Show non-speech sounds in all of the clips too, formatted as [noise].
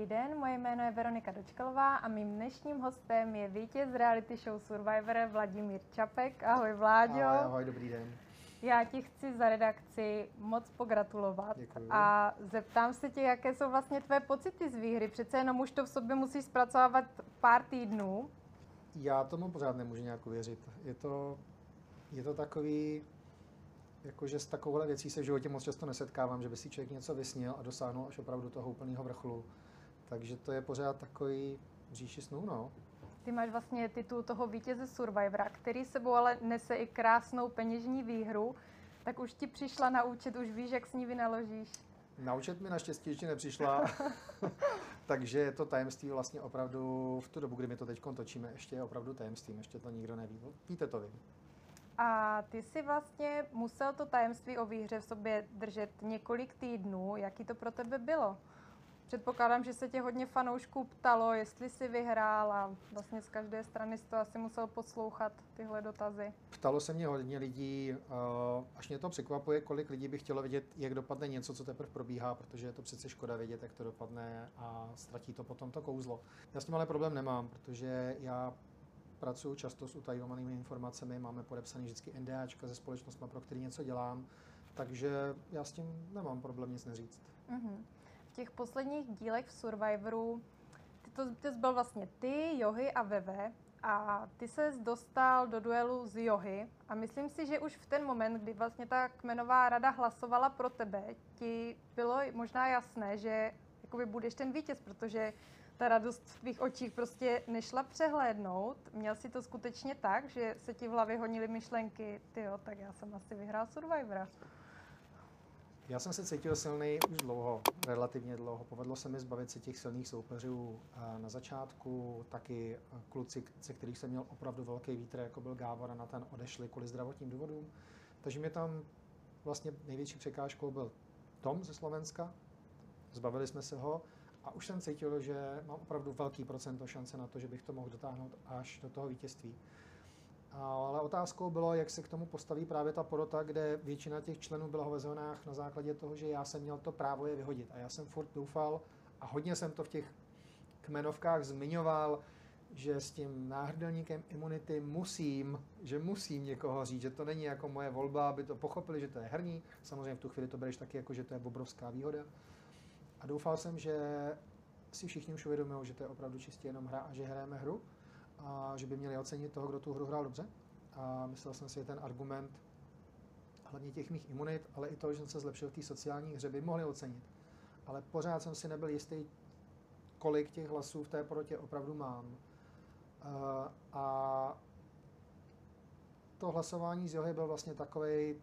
Dobrý den, moje jméno je Veronika Dočkalová a mým dnešním hostem je vítěz reality show Survivor Vladimír Čapek. Ahoj Vláďo. Ahoj, ahoj, dobrý den. Já ti chci za redakci moc pogratulovat Děkuji. a zeptám se tě, jaké jsou vlastně tvé pocity z výhry. Přece jenom už to v sobě musíš zpracovávat pár týdnů. Já tomu pořád nemůžu nějak uvěřit. Je to, je to takový, jakože s takovouhle věcí se v životě moc často nesetkávám, že by si člověk něco vysnil a dosáhnul až opravdu toho úplného vrcholu. Takže to je pořád takový říši snů, no. Ty máš vlastně titul toho vítěze Survivora, který sebou ale nese i krásnou peněžní výhru. Tak už ti přišla na účet, už víš, jak s ní vynaložíš. Na účet mi naštěstí ještě nepřišla, [laughs] takže je to tajemství vlastně opravdu v tu dobu, kdy my to teď točíme, ještě je opravdu tajemstvím, ještě to nikdo neví. Víte to vy. A ty si vlastně musel to tajemství o výhře v sobě držet několik týdnů. Jaký to pro tebe bylo? Předpokládám, že se tě hodně fanoušků ptalo, jestli jsi vyhrál a vlastně z každé strany jsi to asi musel poslouchat tyhle dotazy. Ptalo se mě hodně lidí, eh, až mě to překvapuje, kolik lidí by chtělo vidět, jak dopadne něco, co teprve probíhá, protože je to přece škoda vědět, jak to dopadne a ztratí to potom to kouzlo. Já s tím ale problém nemám, protože já pracuji často s utajovanými informacemi, máme podepsaný vždycky NDAčka ze společnostmi, pro který něco dělám, takže já s tím nemám problém nic neříct. Mm-hmm. V těch posledních dílech v Survivoru, ty to, to byl vlastně ty, Johy a Veve, a ty se dostal do duelu z Johy a myslím si, že už v ten moment, kdy vlastně ta kmenová rada hlasovala pro tebe, ti bylo možná jasné, že jakoby budeš ten vítěz, protože ta radost v tvých očích prostě nešla přehlédnout. Měl si to skutečně tak, že se ti v hlavě honily myšlenky, ty jo, tak já jsem asi vyhrál Survivora. Já jsem se cítil silný už dlouho, relativně dlouho. Povedlo se mi zbavit se těch silných soupeřů na začátku. Taky kluci, se kterých jsem měl opravdu velký vítr, jako byl Gábor a na ten odešli kvůli zdravotním důvodům. Takže mě tam vlastně největší překážkou byl Tom ze Slovenska. Zbavili jsme se ho a už jsem cítil, že mám opravdu velký procento šance na to, že bych to mohl dotáhnout až do toho vítězství. Ale otázkou bylo, jak se k tomu postaví právě ta porota, kde většina těch členů byla v na základě toho, že já jsem měl to právo je vyhodit. A já jsem furt doufal, a hodně jsem to v těch kmenovkách zmiňoval, že s tím náhrdelníkem imunity musím, že musím někoho říct, že to není jako moje volba, aby to pochopili, že to je herní. Samozřejmě v tu chvíli to bereš taky jako, že to je obrovská výhoda. A doufal jsem, že si všichni už uvědomují, že to je opravdu čistě jenom hra a že hrajeme hru a že by měli ocenit toho, kdo tu hru hrál dobře. A myslel jsem si, že ten argument hlavně těch mých imunit, ale i to, že jsem se zlepšil v té sociální hře, by mohli ocenit. Ale pořád jsem si nebyl jistý, kolik těch hlasů v té porotě opravdu mám. A to hlasování z Johy byl vlastně takový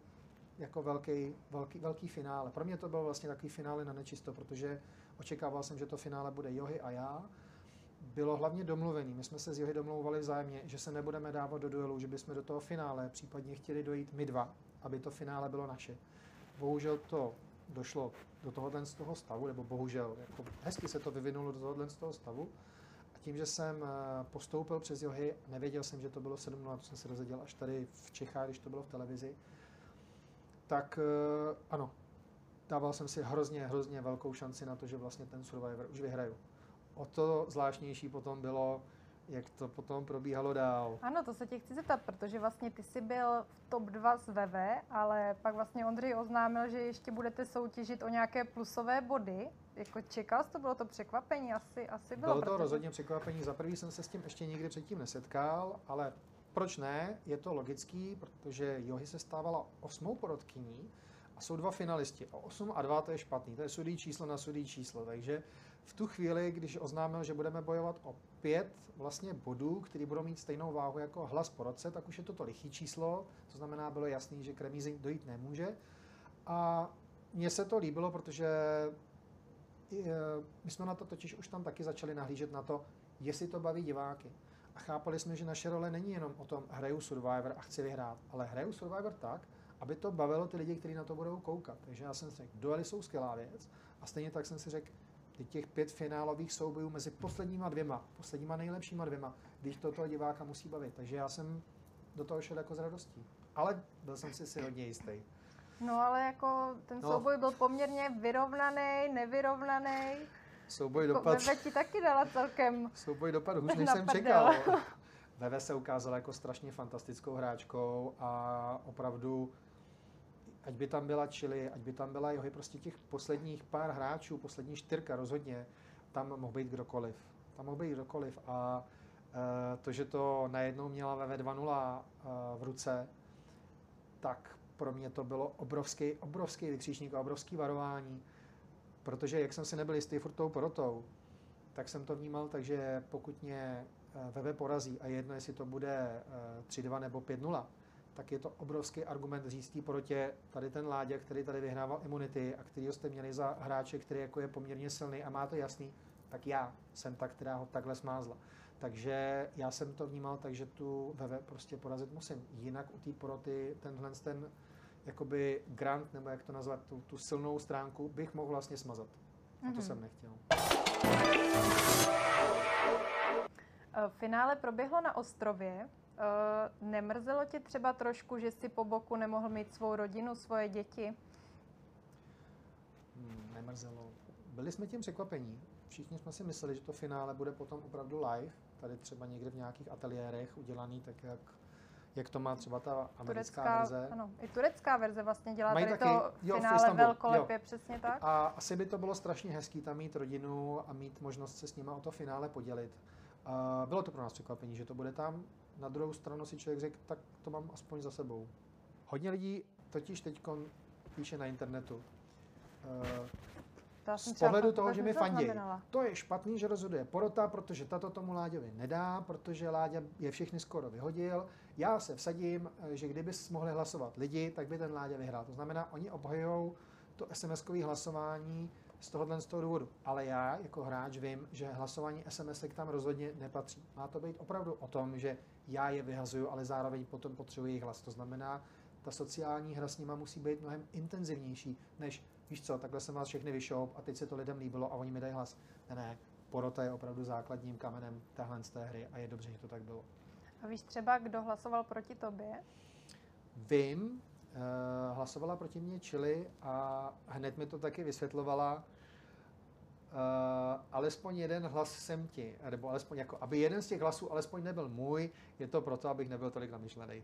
jako velký, velký, velký finále. Pro mě to byl vlastně takový finále na nečisto, protože očekával jsem, že to finále bude Johy a já bylo hlavně domluvený. My jsme se s Johy domlouvali vzájemně, že se nebudeme dávat do duelu, že bychom do toho finále případně chtěli dojít my dva, aby to finále bylo naše. Bohužel to došlo do tohohle z toho stavu, nebo bohužel, jako hezky se to vyvinulo do tohohle z toho stavu. A tím, že jsem eh, postoupil přes Johy, nevěděl jsem, že to bylo 7 to jsem se dozvěděl až tady v Čechách, když to bylo v televizi, tak eh, ano, dával jsem si hrozně, hrozně velkou šanci na to, že vlastně ten Survivor už vyhraju o to zvláštnější potom bylo, jak to potom probíhalo dál. Ano, to se tě chci zeptat, protože vlastně ty jsi byl v top 2 z VV, ale pak vlastně Ondřej oznámil, že ještě budete soutěžit o nějaké plusové body. Jako čekal jsi to, bylo to překvapení? Asi, asi bylo. Bylo to protože... rozhodně překvapení. Za prvý jsem se s tím ještě nikdy předtím nesetkal, ale proč ne? Je to logický, protože Johy se stávala osmou porodkyní a jsou dva finalisti. A 8 a 2 to je špatný, to je sudý číslo na sudý číslo, takže v tu chvíli, když oznámil, že budeme bojovat o pět vlastně bodů, které budou mít stejnou váhu jako hlas po roce, tak už je to to lichý číslo, to znamená, bylo jasný, že k remízi dojít nemůže. A mně se to líbilo, protože e, my jsme na to totiž už tam taky začali nahlížet na to, jestli to baví diváky. A chápali jsme, že naše role není jenom o tom, hraju Survivor a chci vyhrát, ale hraju Survivor tak, aby to bavilo ty lidi, kteří na to budou koukat. Takže já jsem si řekl, duely jsou skvělá věc a stejně tak jsem si řekl, těch pět finálových soubojů mezi posledníma dvěma, posledníma nejlepšíma dvěma, když to toho diváka musí bavit. Takže já jsem do toho šel jako s radostí. Ale byl jsem si si hodně jistý. No ale jako ten no. souboj byl poměrně vyrovnaný, nevyrovnaný. souboj Jako dopad, Veve ti taky dala celkem souboj dopad hůř, než jsem čekal. Veve se ukázala jako strašně fantastickou hráčkou a opravdu, ať by tam byla Chile, ať by tam byla jeho prostě těch posledních pár hráčů, poslední čtyřka rozhodně, tam mohl být kdokoliv. Tam mohl být kdokoliv a eh, to, že to najednou měla Veve 2.0 eh, v ruce, tak pro mě to bylo obrovský, obrovský vykřičník a obrovský varování, protože jak jsem si nebyl jistý furt tou porotou, tak jsem to vnímal tak, že pokud mě eh, Veve porazí a jedno, jestli to bude eh, 3-2 nebo 5-0, tak je to obrovský argument říct té porotě, tady ten Láďa, který tady vyhrával imunity a který jste měli za hráče, který jako je poměrně silný a má to jasný, tak já jsem ta, která ho takhle smázla. Takže já jsem to vnímal tak, že tu Veve prostě porazit musím. Jinak u té poroty tenhle ten jakoby grant, nebo jak to nazvat, tu, tu silnou stránku bych mohl vlastně smazat. A to Mhm. jsem nechtěl. Eh, Finále proběhlo na ostrově. Eh, Nemrzelo tě třeba trošku, že jsi po boku nemohl mít svou rodinu, svoje děti? Hmm, nemrzelo. Byli jsme tím překvapení. Všichni jsme si mysleli, že to finále bude potom opravdu live, tady třeba někde v nějakých ateliérech udělaný, tak jak, jak to má třeba ta americká Turecká, verze. ano, i turecká verze vlastně dělá Mají tady taky, to jo, finále velkolepě, přesně tak. A asi by to bylo strašně hezký tam mít rodinu a mít možnost se s nima o to finále podělit. A bylo to pro nás překvapení, že to bude tam. Na druhou stranu si člověk řekl, tak to mám aspoň za sebou. Hodně lidí totiž teď píše na internetu. To z pohledu toho, že mi fandí. To je špatný, že rozhoduje porota, protože tato tomu Láďovi nedá, protože Láďa je všechny skoro vyhodil. Já se vsadím, že kdyby mohli hlasovat lidi, tak by ten Láďa vyhrál. To znamená, oni obhajují to SMS-kové hlasování z tohohle z toho důvodu. Ale já jako hráč vím, že hlasování SMS tam rozhodně nepatří. Má to být opravdu o tom, že já je vyhazuju, ale zároveň potom potřebuji jejich hlas. To znamená, ta sociální hra s nima musí být mnohem intenzivnější, než víš co, takhle jsem vás všechny vyšoup a teď se to lidem líbilo a oni mi dají hlas. Ne, ne, porota je opravdu základním kamenem téhle z té hry a je dobře, že to tak bylo. A víš třeba, kdo hlasoval proti tobě? Vím, hlasovala proti mě Chili a hned mi to taky vysvětlovala, Uh, alespoň jeden hlas jsem ti, nebo alespoň jako, aby jeden z těch hlasů alespoň nebyl můj, je to proto, abych nebyl tolik namyšlený.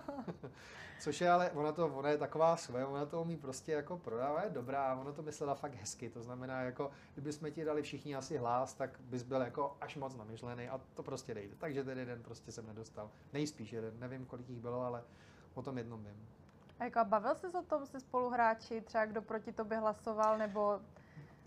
[laughs] Což je ale, ona, to, ona je taková svoje, ona to umí prostě jako prodávat, je dobrá, ona to myslela fakt hezky, to znamená jako, kdyby jsme ti dali všichni asi hlas, tak bys byl jako až moc namyšlený a to prostě nejde. Takže ten jeden prostě jsem nedostal. Nejspíš jeden, nevím, kolik jich bylo, ale o tom jednom vím. A jako bavil jsi se o tom se spoluhráči, třeba kdo proti tobě hlasoval, nebo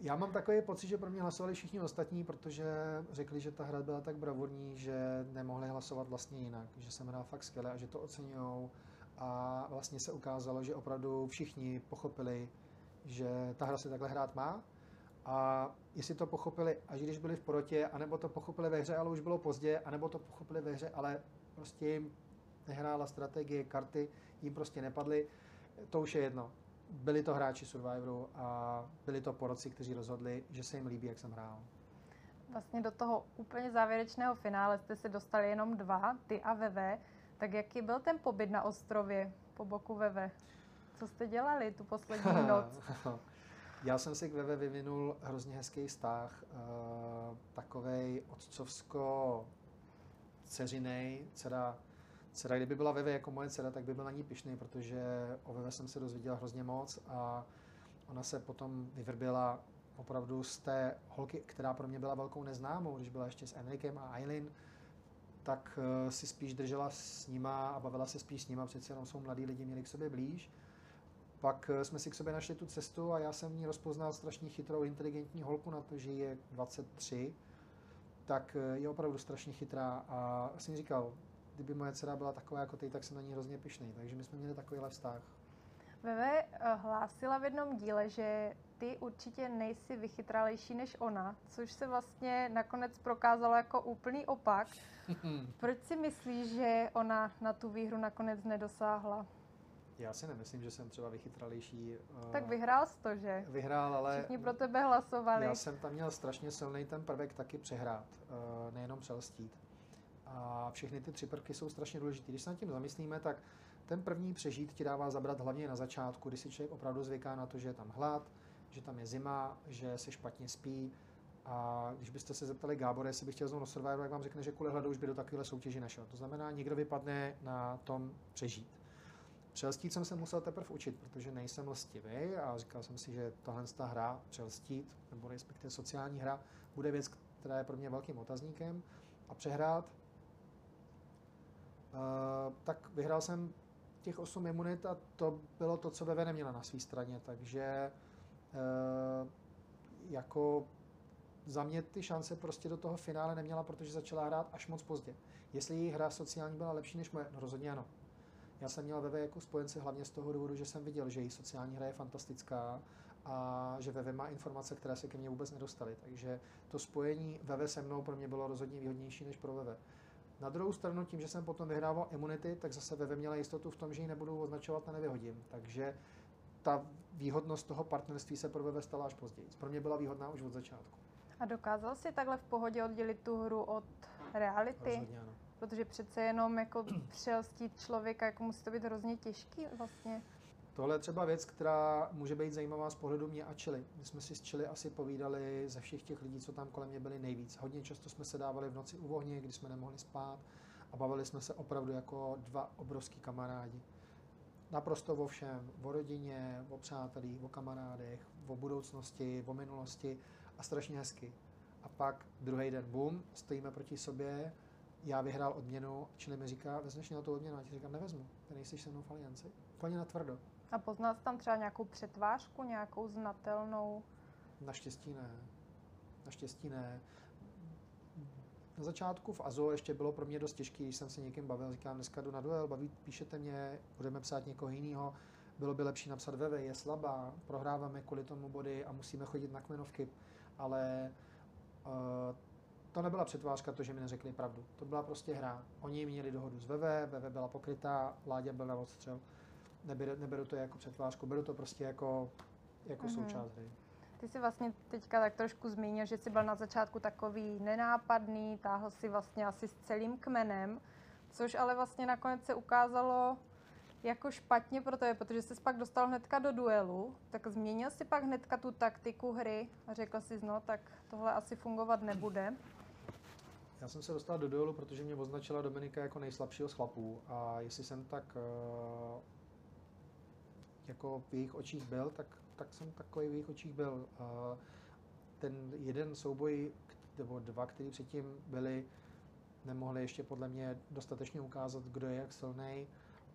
Já mám takový pocit, že pro mě hlasovali všichni ostatní, protože řekli, že ta hra byla tak bravurní, že nemohli hlasovat vlastně jinak, že jsem hrál fakt skvěle a že to oceňují. A vlastně se ukázalo, že opravdu všichni pochopili, že ta hra se takhle hrát má. A jestli to pochopili, až když byli v porotě, anebo to pochopili ve hře, ale už bylo pozdě, anebo to pochopili ve hře, ale prostě jim nehrála strategie, karty, jim prostě nepadly, to už je jedno byli to hráči Survivoru a byli to poroci, kteří rozhodli, že se jim líbí, jak jsem hrál. vlastně do toho úplně závěrečného finále jste se dostali jenom dva, ty a Veve. Tak jaký byl ten pobyt na ostrově po boku Veve? Co jste dělali tu poslední [laughs] noc? Já jsem si k Veve vyvinul hrozně hezký vztah, uh, takovej otcovsko ceřinej, dcera, dcera, kdyby byla Veve jako moje dcera, tak by byl na ní pišný, protože o Veve jsem se dozvěděl hrozně moc a ona se potom vyvrbila opravdu z té holky, která pro mě byla velkou neznámou, když byla ještě s Enrikem a Eileen, tak uh, si spíš držela s nima a bavila se spíš s nima, přece jenom jsou mladí lidi, měli k sobě blíž. Pak uh, jsme si k sobě našli tu cestu a já jsem v ní rozpoznal strašně chytrou, inteligentní holku na to, že je 23, tak uh, je opravdu strašně chytrá a jsem říkal, kdyby moje dcera byla taková jako ty, tak jsem na ní hrozně pišný. Takže my jsme měli takovýhle vztah. Veve eh, hlásila v jednom díle, že ty určitě nejsi vychytralejší než ona, což se vlastně nakonec prokázalo jako úplný opak. [laughs] Proč si myslíš, že ona na tu výhru nakonec nedosáhla? Já si nemyslím, že jsem třeba vychytralejší. uh, Tak vyhrál jsi to, že? Vyhrál, ale Všichni pro tebe hlasovali. já jsem tam měl strašně silný ten prvek taky přehrát, uh, nejenom přelstít. A všechny ty tři prvky jsou strašně důležité. Když se nad tím zamyslíme, tak ten první přežít ti dává zabrat hlavně na začátku, kdy si člověk opravdu zvyká na to, že je tam hlad, že tam je zima, že se špatně spí A když byste se zeptali Gábora, jestli bych chtěl znovu do Survivoru, jak vám řekne, že kvůli hladu už by do takové soutěži nešel. To znamená, někdo vypadne na tom přežít. Přelstít jsem se musel teprve učit, protože nejsem lstivý a říkal jsem si, že tahle ta hra, přelstít, nebo respektive sociální hra, bude věc, která je pro mě velkým otazníkem. A přehrát, tak vyhrál jsem těch 8 imunit a to bylo to, co VV neměla na své straně, takže uh, jako za mě ty šance prostě do toho finále neměla, protože začala hrát až moc pozdě. Jestli její hra sociální byla lepší než moje, no rozhodně ano. Já jsem měl VV jako spojence hlavně z toho důvodu, že jsem viděl, že její sociální hra je fantastická a že VV má informace, které se ke mně vůbec nedostaly. Takže to spojení VV se mnou pro mě bylo rozhodně výhodnější než pro VV. Na druhou stranu, tím, že jsem potom vyhrával imunity, tak zase VV měla jistotu v tom, že ji nebudu označovat a nevyhodím. Takže ta výhodnost toho partnerství se pro VV stala až později. Pro mě byla výhodná už od začátku. A dokázal si takhle v pohodě oddělit tu hru od reality? Rozhodně ano. Protože přece jenom jako [clears throat] přelstít člověka, jako musí to být hrozně těžký vlastně. Tohle je třeba věc, která může být zajímavá z pohledu mě a Chili. My jsme si s Chili asi povídali ze všech těch lidí, co tam kolem mě byli nejvíc. Hodně často jsme se dávali v noci u ohně, kdy jsme nemohli spát a bavili jsme se opravdu jako dva obrovský kamarádi. Naprosto o všem, o rodině, o přátelích, o kamarádech, o budoucnosti, o minulosti a strašně hezky. A pak druhý den, bum, stojíme proti sobě, já vyhrál odměnu, čili mi říká, vezmeš na tu odměnu, a ti říkám, nevezmu, ty nejsi se mnou v alianci. Úplně na tvrdo. A poznal jsi tam třeba nějakou přetvářku, nějakou znatelnou? Naštěstí ne. Naštěstí ne. Na začátku v Azo ještě bylo pro mě dost těžké, když jsem se někým bavil, říkám, dneska jdu na duel, baví, píšete mě, budeme psát někoho jiného, bylo by lepší napsat VV, je slabá, prohráváme kvůli tomu body a musíme chodit na kmenovky, ale uh, to nebyla přetvářka, to, že mi neřekli pravdu. To byla prostě hra. Oni měli dohodu s VV, VV byla pokrytá, Láďa byl na odstřel. Neberu, neberu to jako přetvářku, beru to prostě jako, jako mm-hmm. součást hry. Ty jsi vlastně teďka tak trošku zmínil, že jsi byl na začátku takový nenápadný, táhl si vlastně asi s celým kmenem, což ale vlastně nakonec se ukázalo jako špatně pro tebe, protože jsi pak dostal hnedka do duelu, tak změnil si pak hnedka tu taktiku hry a řekl si, no tak tohle asi fungovat nebude. Já jsem se dostal do duelu, protože mě označila Dominika jako nejslabšího z chlapů a jestli jsem tak uh, jako v jejich očích byl, tak, tak jsem takový v jejich očích byl. Uh, ten jeden souboj, nebo dva, který předtím byli, nemohli ještě podle mě dostatečně ukázat, kdo je jak silný.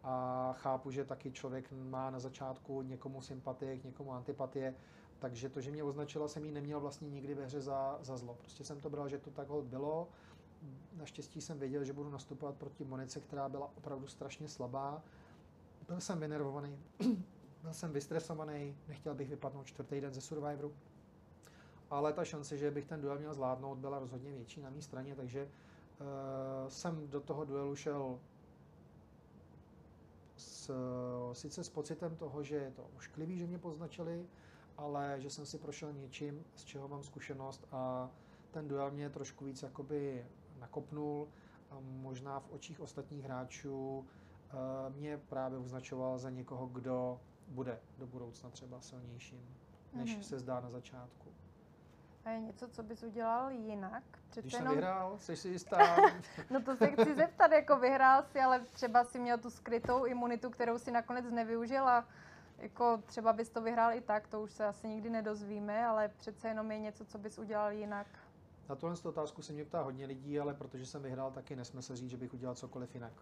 A chápu, že taky člověk má na začátku někomu sympatie, k někomu antipatie, takže to, že mě označila, jsem ji neměl vlastně nikdy ve hře za, za zlo. Prostě jsem to bral, že to takhle bylo Naštěstí jsem věděl, že budu nastupovat proti Monice, která byla opravdu strašně slabá. Byl jsem vynervovaný, byl jsem vystresovaný, nechtěl bych vypadnout čtvrtý den ze Survivoru. Ale ta šance, že bych ten duel měl zvládnout, byla rozhodně větší na mé straně, takže uh, jsem do toho duelu šel s, sice s pocitem toho, že je to ošklivý, že mě poznačili, ale že jsem si prošel něčím, z čeho mám zkušenost a ten duel mě trošku víc jakoby nakopnul a možná v očích ostatních hráčů eh, mě právě označoval za někoho, kdo bude do budoucna třeba silnějším, než mm-hmm. se zdá na začátku. A je něco, co bys udělal jinak? Přece Když jenom... vyhrál, jsi si jistá? [laughs] no to se chci zeptat, jako vyhrál si, ale třeba si měl tu skrytou imunitu, kterou si nakonec nevyužila. Jako třeba bys to vyhrál i tak, to už se asi nikdy nedozvíme, ale přece jenom je něco, co bys udělal jinak. Na tuhle otázku se mě ptá hodně lidí, ale protože jsem vyhrál, taky nesmysl říct, že bych udělal cokoliv jinak.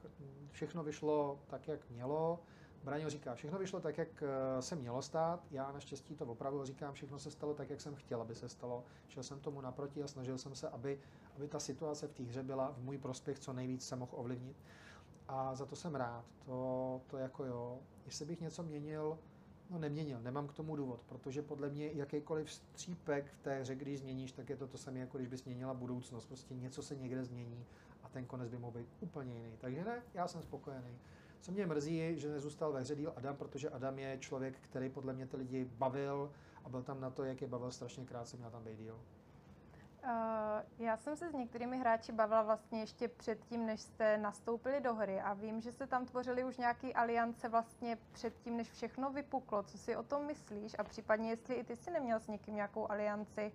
Všechno vyšlo tak, jak mělo. Braňo říká, všechno vyšlo tak, jak eh, se mělo stát. Já naštěstí to opravdu říkám, všechno se stalo tak, jak jsem chtěl, aby se stalo. Šel jsem tomu naproti a snažil jsem se, aby, aby ta situace v té hře byla v můj prospěch, co nejvíc se mohl ovlivnit. A za to jsem rád. To, to jako jo. Jestli bych něco měnil, No neměnil, nemám k tomu důvod, protože podle mě jakýkoliv střípek v té hře, když změníš, tak je to to samé, jako když bys změnila budoucnost. Prostě něco se někde změní a ten konec by mohl být úplně jiný. Takže ne, já jsem spokojený. Co mě mrzí, že nezůstal ve hře díl Adam, protože Adam je člověk, který podle mě ty lidi bavil a byl tam na to, jak je bavil strašně krátce, měl tam být. Uh, já jsem se s některými hráči bavila vlastně ještě předtím, než jste nastoupili do hry a vím, že se tam tvořily už nějaké aliance vlastně předtím, než všechno vypuklo. Co si o tom myslíš a případně, jestli i ty si neměl s někým nějakou alianci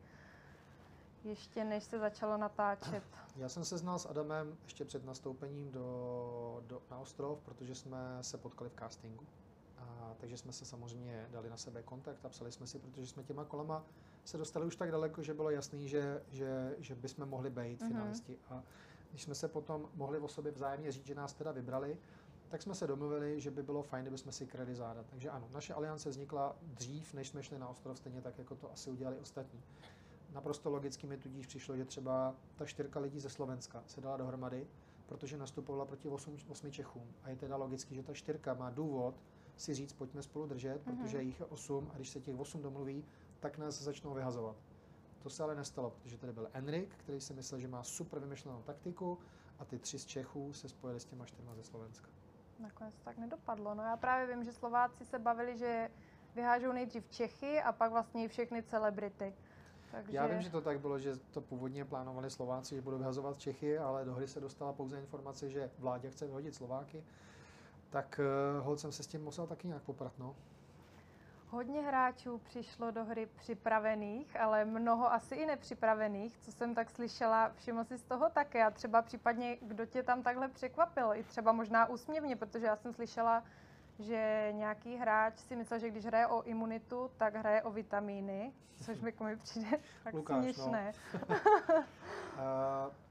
ještě než se začalo natáčet? [clears throat] Já jsem se znal s Adamem ještě před nastoupením do, do, na ostrov, protože jsme se potkali v castingu. A, takže jsme se samozřejmě dali na sebe kontakt a psali jsme si, protože jsme těma kolama se dostali už tak daleko, že bylo jasný, že, že, že bychom mohli být mm-hmm. finalisti. A když jsme se potom mohli o sobě vzájemně říct, že nás teda vybrali, tak jsme se domluvili, že by bylo fajn, kdybychom si kryli záda. Takže ano, naše aliance vznikla dřív, než jsme šli na ostrov, stejně tak, jako to asi udělali ostatní. Naprosto logicky mi tudíž přišlo, že třeba ta čtyřka lidí ze Slovenska se dala dohromady, protože nastupovala proti 8, 8 Čechům. A je teda logicky, že ta čtyřka má důvod si říct, pojďme spolu držet, mm-hmm. protože jich je 8 a když se těch 8 domluví, tak nás začnou vyhazovat. To se ale nestalo, protože tady byl Enrik, který si myslel, že má super vymyšlenou taktiku a ty tři z Čechů se spojili s těma čtyřma ze Slovenska. Nakonec tak nedopadlo. No já právě vím, že Slováci se bavili, že vyhážou nejdřív Čechy a pak vlastně i všechny celebrity. Takže... Já vím, že to tak bylo, že to původně plánovali Slováci, že budou vyhazovat Čechy, ale do hry se dostala pouze informace, že vládě chce vyhodit Slováky. Tak uh, hold jsem se s tím musel taky nějak poprat, no. Hodně hráčů přišlo do hry připravených, ale mnoho asi i nepřipravených, co jsem tak slyšela. Všiml si z toho také a třeba případně, kdo tě tam takhle překvapil, i třeba možná úsměvně, protože já jsem slyšela, že nějaký hráč si myslel, že když hraje o imunitu, tak hraje o vitamíny, což mi mi přijde [laughs] tak Lukáš, směšné. No. [laughs] uh, [laughs]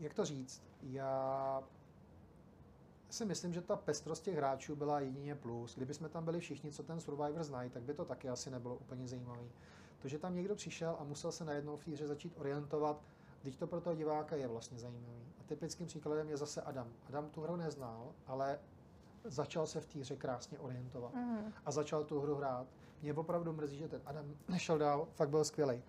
jak to říct? Já si myslím, že ta pestrost těch hráčů byla jedině plus. Kdyby jsme tam byli všichni, co ten Survivor znají, tak by to taky asi nebylo úplně zajímavé. To, že tam někdo přišel a musel se najednou v té začít orientovat, teď to pro toho diváka je vlastně zajímavý. A typickým příkladem je zase Adam. Adam tu hru neznal, ale začal se v té hře krásně orientovat mm. a začal tu hru hrát. Mě opravdu mrzí, že ten Adam [clears throat] nešel dál, fakt byl skvělý.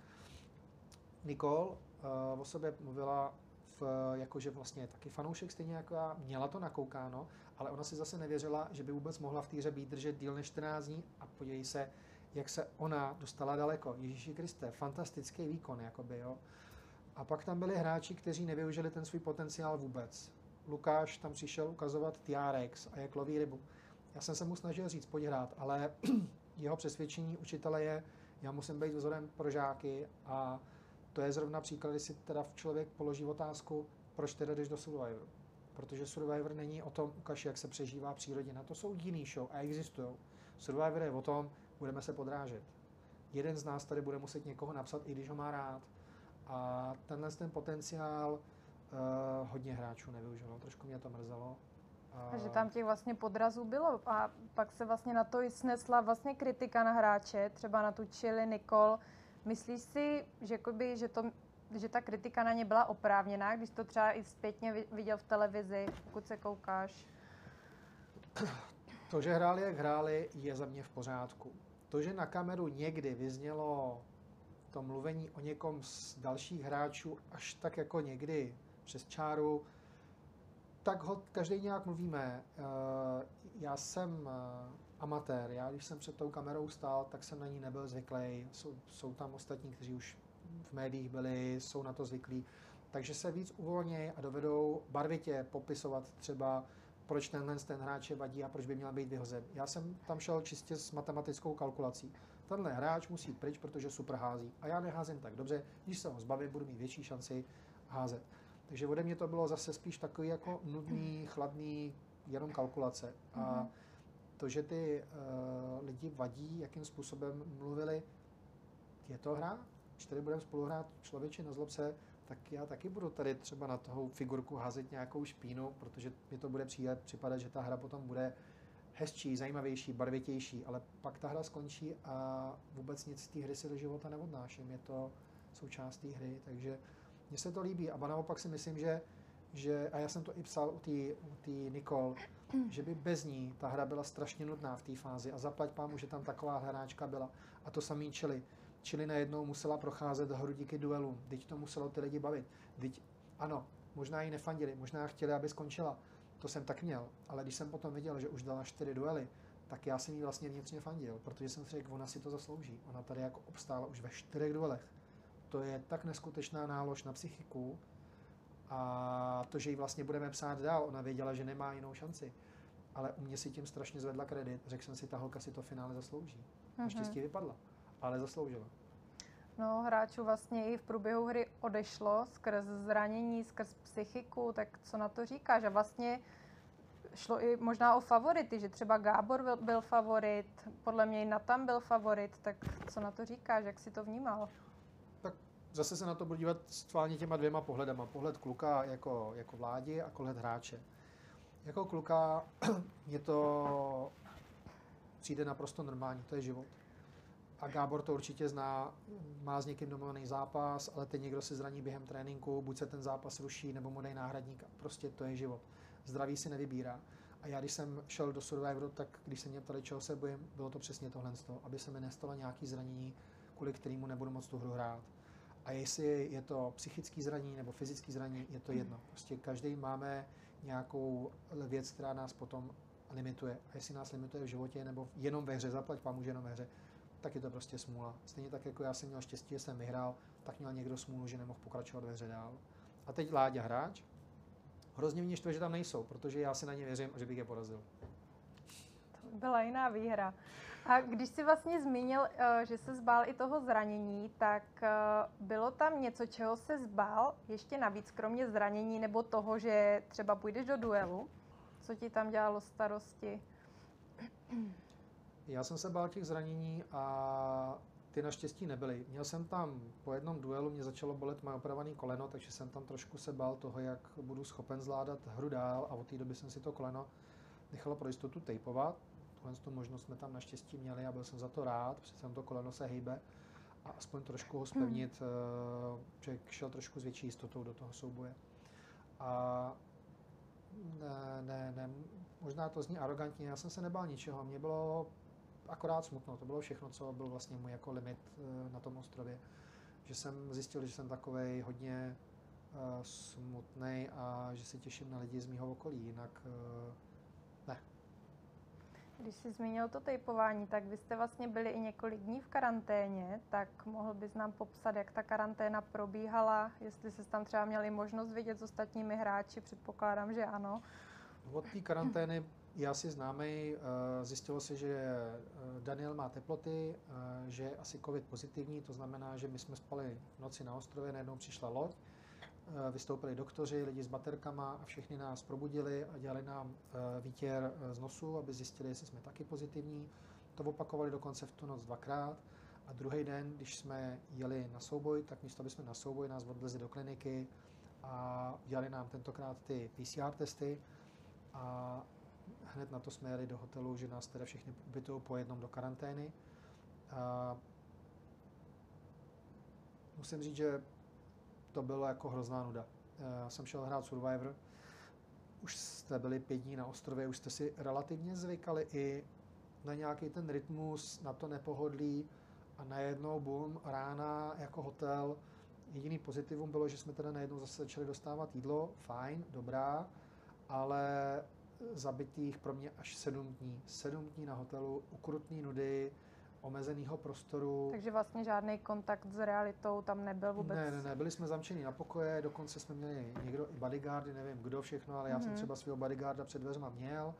Nicole uh, o sobě mluvila v, jakože vlastně je taky fanoušek stejně jako já, měla to nakoukáno, ale ona si zase nevěřila, že by vůbec mohla v té hře být držet díl než 14 dní a podívej se, jak se ona dostala daleko. Ježíši Kriste, fantastický výkon, jakoby, jo. A pak tam byli hráči, kteří nevyužili ten svůj potenciál vůbec. Lukáš tam přišel ukazovat TRX a jak loví rybu. Já jsem se mu snažil říct, pojď hrát, ale [clears throat] jeho přesvědčení učitele je, já musím být vzorem pro žáky a to je zrovna příklad, kdy si teda člověk položí otázku, proč teda jdeš do Survivoru. Protože Survivor není o tom, ukaž, jak se přežívá přírodě. Na to jsou jiný show a existují. Survivor je o tom, budeme se podrážet. Jeden z nás tady bude muset někoho napsat, i když ho má rád. A tenhle ten potenciál uh, hodně hráčů nevyužilo. Trošku mě to mrzelo. Takže tam těch vlastně podrazů bylo a pak se vlastně na to i snesla vlastně kritika na hráče, třeba na tu Chili, Nicole. Myslíš si, že, jakoby, že, to, že ta kritika na ně byla oprávněná, když to třeba i zpětně viděl v televizi, pokud se koukáš? To, že hráli, jak hráli, je za mě v pořádku. To, že na kameru někdy vyznělo to mluvení o někom z dalších hráčů až tak jako někdy přes čáru, tak ho každý nějak mluvíme. Eh, já jsem eh, amatér, já když jsem před tou kamerou stál, tak jsem na ní nebyl zvyklý. Jsou, jsou tam ostatní, kteří už v médiích byli, jsou na to zvyklí. Takže se víc uvolnějí a dovedou barvitě popisovat třeba, proč tenhle ten hráč je vadí a proč by měl být vyhozen. Já jsem tam šel čistě s matematickou kalkulací. Tenhle hráč musí pryč, protože super hází. A já neházím tak dobře, když se ho zbavím, budu mít větší šanci házet. Takže ode mě to bylo zase spíš takový jako nudný, chladný, jenom kalkulace. A mm-hmm. to, že ty uh, lidi vadí, jakým způsobem mluvili, je to hra, když tady budeme spolu hrát člověče na zlobce, tak já taky budu tady třeba na toho figurku házet nějakou špínu, protože mi to bude přijet, připadat, že ta hra potom bude hezčí, zajímavější, barvitější, ale pak ta hra skončí a vůbec nic z té hry si do života neodnáším. Je to součást té hry, takže mně se to líbí. A naopak si myslím, že, že a já jsem to i psal u té u Nicole, že by bez ní ta hra byla strašně nudná v té fázi a zaplať pámu, že tam taková hráčka byla. A to samý čili. Čili najednou musela procházet hru díky duelu. Teď to muselo ty lidi bavit. Teď, ano, možná ji nefandili, možná chtěli, aby skončila. To jsem tak měl, ale když jsem potom viděl, že už dala čtyři duely, tak já jsem jí vlastně vnitřně fandil, protože jsem si řekl, ona si to zaslouží. Ona tady jako obstála už ve čtyřech duelech to je tak neskutečná nálož na psychiku a to, že ji vlastně budeme psát dál, ona věděla, že nemá jinou šanci. Ale u mě si tím strašně zvedla kredit. Řekl jsem si, ta holka si to finále zaslouží. Mm-hmm. Naštěstí vypadla, ale zasloužila. No, hráčů vlastně i v průběhu hry odešlo skrz zranění, skrz psychiku, tak co na to říkáš? A vlastně šlo i možná o favority, že třeba Gábor byl, byl favorit, podle mě i Natan byl favorit, tak co na to říkáš, jak si to vnímal? Zase se na to budu dívat stválně těma dvěma pohledama. Pohled kluka jako, jako vládi a pohled hráče. Jako kluka [clears throat] je to přijde naprosto normální, to je život. A Gábor to určitě zná, má s někým domluvený zápas, ale teď někdo se zraní během tréninku, buď se ten zápas ruší, nebo mu dej náhradník. Prostě to je život. Zdraví si nevybírá. A já, když jsem šel do Survivoru, tak když se mě ptali, čeho se bojím, bylo to přesně tohle, aby se mi nestalo nějaký zranění, kvůli kterému nebudu moc tu hru hrát. A jestli je to psychický zranění nebo fyzický zranění, je to jedno. Prostě každý máme nějakou věc, která nás potom limituje. A jestli nás limituje v životě nebo jenom ve hře, zaplať pámu, že jenom ve hře, tak je to prostě smůla. Stejně tak, jako já jsem měl štěstí, že jsem vyhrál, tak měl někdo smůlu, že nemohl pokračovat ve hře dál. A teď Láďa hráč. Hrozně mě štve, že tam nejsou, protože já si na ně věřím, že bych je porazil. To byla jiná výhra. A když jsi vlastně zmínil, eh, že se zbál i toho zranění, tak eh, bylo tam něco, čeho se zbál ještě navíc, kromě zranění nebo toho, že třeba půjdeš do duelu? Co ti tam dělalo starosti? Já jsem se bál těch zranění a ty naštěstí nebyly. Měl jsem tam po jednom duelu, mě začalo bolet moje opravované koleno, takže jsem tam trošku se bál toho, jak budu schopen zvládat hru dál a od té doby jsem si to koleno nechal pro jistotu tejpovat. Tuhle tu možnost jsme tam naštěstí měli a byl jsem za to rád, protože jsem to koleno se hejbe a aspoň trošku ho spevnit, hmm. člověk šel trošku s větší jistotou do toho souboje. A ne, ne, ne, možná to zní arrogantně, já jsem se nebál ničeho, mě bylo akorát smutno, to bylo všechno, co byl vlastně můj jako limit eh, na tom ostrově. Že jsem zjistil, že jsem takovej hodně uh, smutný a že se těším na lidi z mého okolí, jinak. Když jsi zmínil to tejpování, tak vy jste vlastně byli i několik dní v karanténě, tak mohl bys nám popsat, jak ta karanténa probíhala, jestli jsi tam třeba měli možnost vidět s ostatními hráči, předpokládám, že ano. Od té karantény je asi známý. Eh, zjistilo se, že eh, Daniel má teploty, eh, že je asi covid pozitivní, to znamená, že my jsme spali noci na ostrově, najednou přišla loď, vystoupili doktoři, lidi s baterkama a všechny nás probudili a dělali nám výtěr z nosu, aby zjistili, jestli jsme taky pozitivní. To opakovali dokonce v tu noc dvakrát. A druhý den, když jsme jeli na souboj, tak místo, aby jsme na souboj, nás odvezli do kliniky a dělali nám tentokrát ty PCR testy. A hned na to jsme jeli do hotelu, že nás teda všichni ubytují po jednom do karantény. A musím říct, že to bylo jako hrozná nuda. Já jsem šel hrát Survivor, už jste byli pět dní na ostrově, už jste si relativně zvykali i na nějaký ten rytmus, na to nepohodlí a najednou boom, rána jako hotel. Jediný pozitivum bylo, že jsme teda najednou zase začali dostávat jídlo, fajn, dobrá, ale zabitých pro mě až sedm dní. Sedm dní na hotelu, ukrutný nudy, omezeného prostoru. Takže vlastně žádný kontakt s realitou tam nebyl vůbec? Ne, ne, ne, byli jsme zamčení na pokoje, dokonce jsme měli někdo i bodyguardy, nevím kdo všechno, ale já mm-hmm. jsem mhm. třeba svého bodyguarda před dveřma měl.